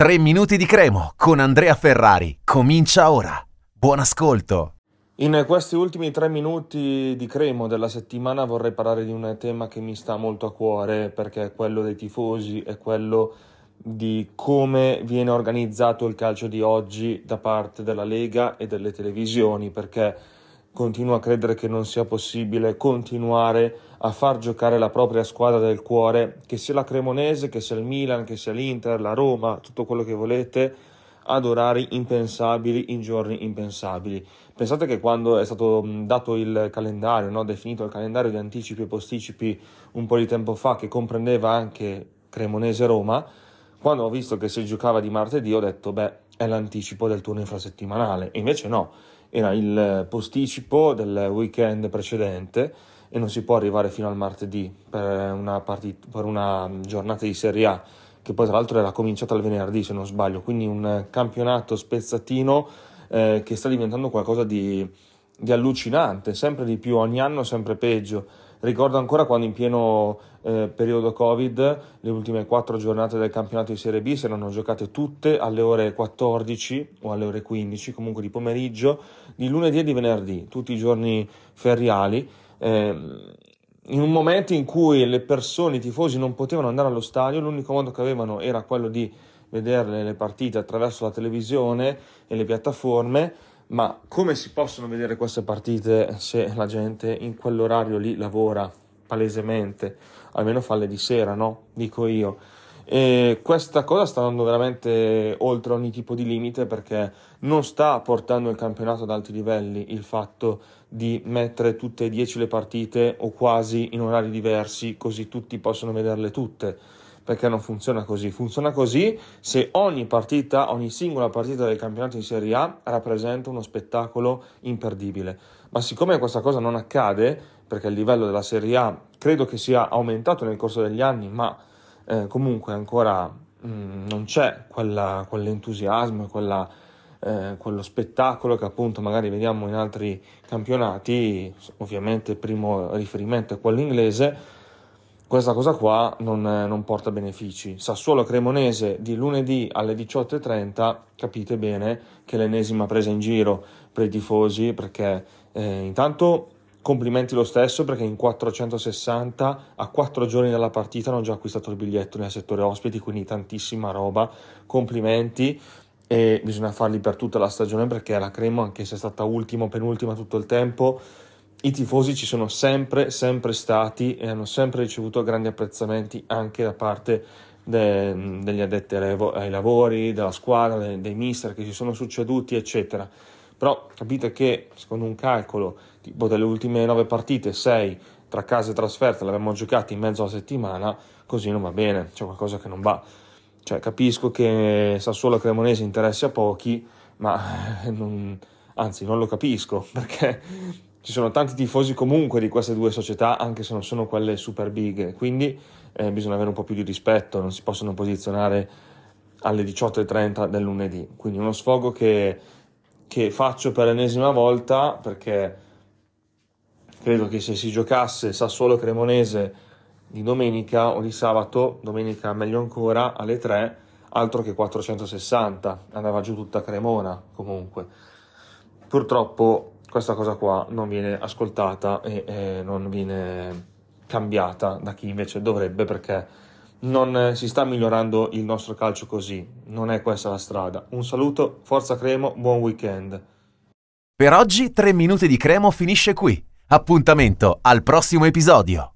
3 minuti di Cremo con Andrea Ferrari. Comincia ora. Buon ascolto. In questi ultimi tre minuti di Cremo della settimana vorrei parlare di un tema che mi sta molto a cuore perché è quello dei tifosi, è quello di come viene organizzato il calcio di oggi da parte della Lega e delle televisioni perché continuo a credere che non sia possibile continuare a far giocare la propria squadra del cuore, che sia la Cremonese, che sia il Milan, che sia l'Inter, la Roma, tutto quello che volete, ad orari impensabili in giorni impensabili. Pensate che quando è stato dato il calendario, no, definito il calendario di anticipi e posticipi un po' di tempo fa, che comprendeva anche Cremonese-Roma, quando ho visto che si giocava di martedì ho detto, beh, è l'anticipo del turno infrasettimanale. Invece no, era il posticipo del weekend precedente e non si può arrivare fino al martedì per una, partita, per una giornata di Serie A che poi tra l'altro era cominciata il venerdì se non sbaglio, quindi un campionato spezzatino eh, che sta diventando qualcosa di, di allucinante, sempre di più, ogni anno sempre peggio. Ricordo ancora quando in pieno eh, periodo Covid le ultime quattro giornate del campionato di Serie B si erano giocate tutte alle ore 14 o alle ore 15, comunque di pomeriggio, di lunedì e di venerdì, tutti i giorni feriali. Eh, in un momento in cui le persone, i tifosi non potevano andare allo stadio, l'unico modo che avevano era quello di vederle le partite attraverso la televisione e le piattaforme ma come si possono vedere queste partite se la gente in quell'orario lì lavora palesemente? Almeno falle di sera, no? Dico io. E questa cosa sta andando veramente oltre ogni tipo di limite perché non sta portando il campionato ad alti livelli il fatto di mettere tutte e dieci le partite o quasi in orari diversi così tutti possono vederle tutte perché non funziona così. Funziona così se ogni partita, ogni singola partita del campionato di Serie A rappresenta uno spettacolo imperdibile. Ma siccome questa cosa non accade, perché il livello della Serie A credo che sia aumentato nel corso degli anni, ma eh, comunque ancora mh, mm, non c'è quella, quell'entusiasmo, quella, eh, quello spettacolo che appunto magari vediamo in altri campionati, ovviamente il primo riferimento è quello inglese, questa cosa qua non, non, porta benefici. Sassuolo Cremonese di lunedì alle 18.30, capite bene che l'ennesima presa in giro per i tifosi, perché eh, intanto complimenti lo stesso perché in 460 a 4 giorni dalla partita hanno già acquistato il biglietto nel settore ospiti, quindi tantissima roba, complimenti e bisogna farli per tutta la stagione perché la Cremo, anche se è stata ultima o penultima tutto il tempo, i tifosi ci sono sempre, sempre stati e hanno sempre ricevuto grandi apprezzamenti anche da parte de, degli addetti ai lavori, della squadra, dei, dei mister che si sono succeduti, eccetera. Però capite che secondo un calcolo tipo delle ultime nove partite, sei tra casa e trasferta le abbiamo giocate in mezzo alla settimana, così non va bene, c'è qualcosa che non va. Cioè, capisco che Sassuolo e Cremonese interessi a pochi, ma non, anzi non lo capisco perché ci sono tanti tifosi comunque di queste due società, anche se non sono quelle super big, quindi eh, bisogna avere un po' più di rispetto, non si possono posizionare alle 18.30 del lunedì. Quindi uno sfogo che, che faccio per l'ennesima volta perché credo che se si giocasse Sassuolo Cremonese di domenica o di sabato, domenica meglio ancora, alle 3, altro che 460, andava giù tutta Cremona comunque. Purtroppo questa cosa qua non viene ascoltata e eh, non viene cambiata da chi invece dovrebbe perché non si sta migliorando il nostro calcio così, non è questa la strada. Un saluto, forza Cremo, buon weekend. Per oggi 3 minuti di Cremo finisce qui. Appuntamento al prossimo episodio.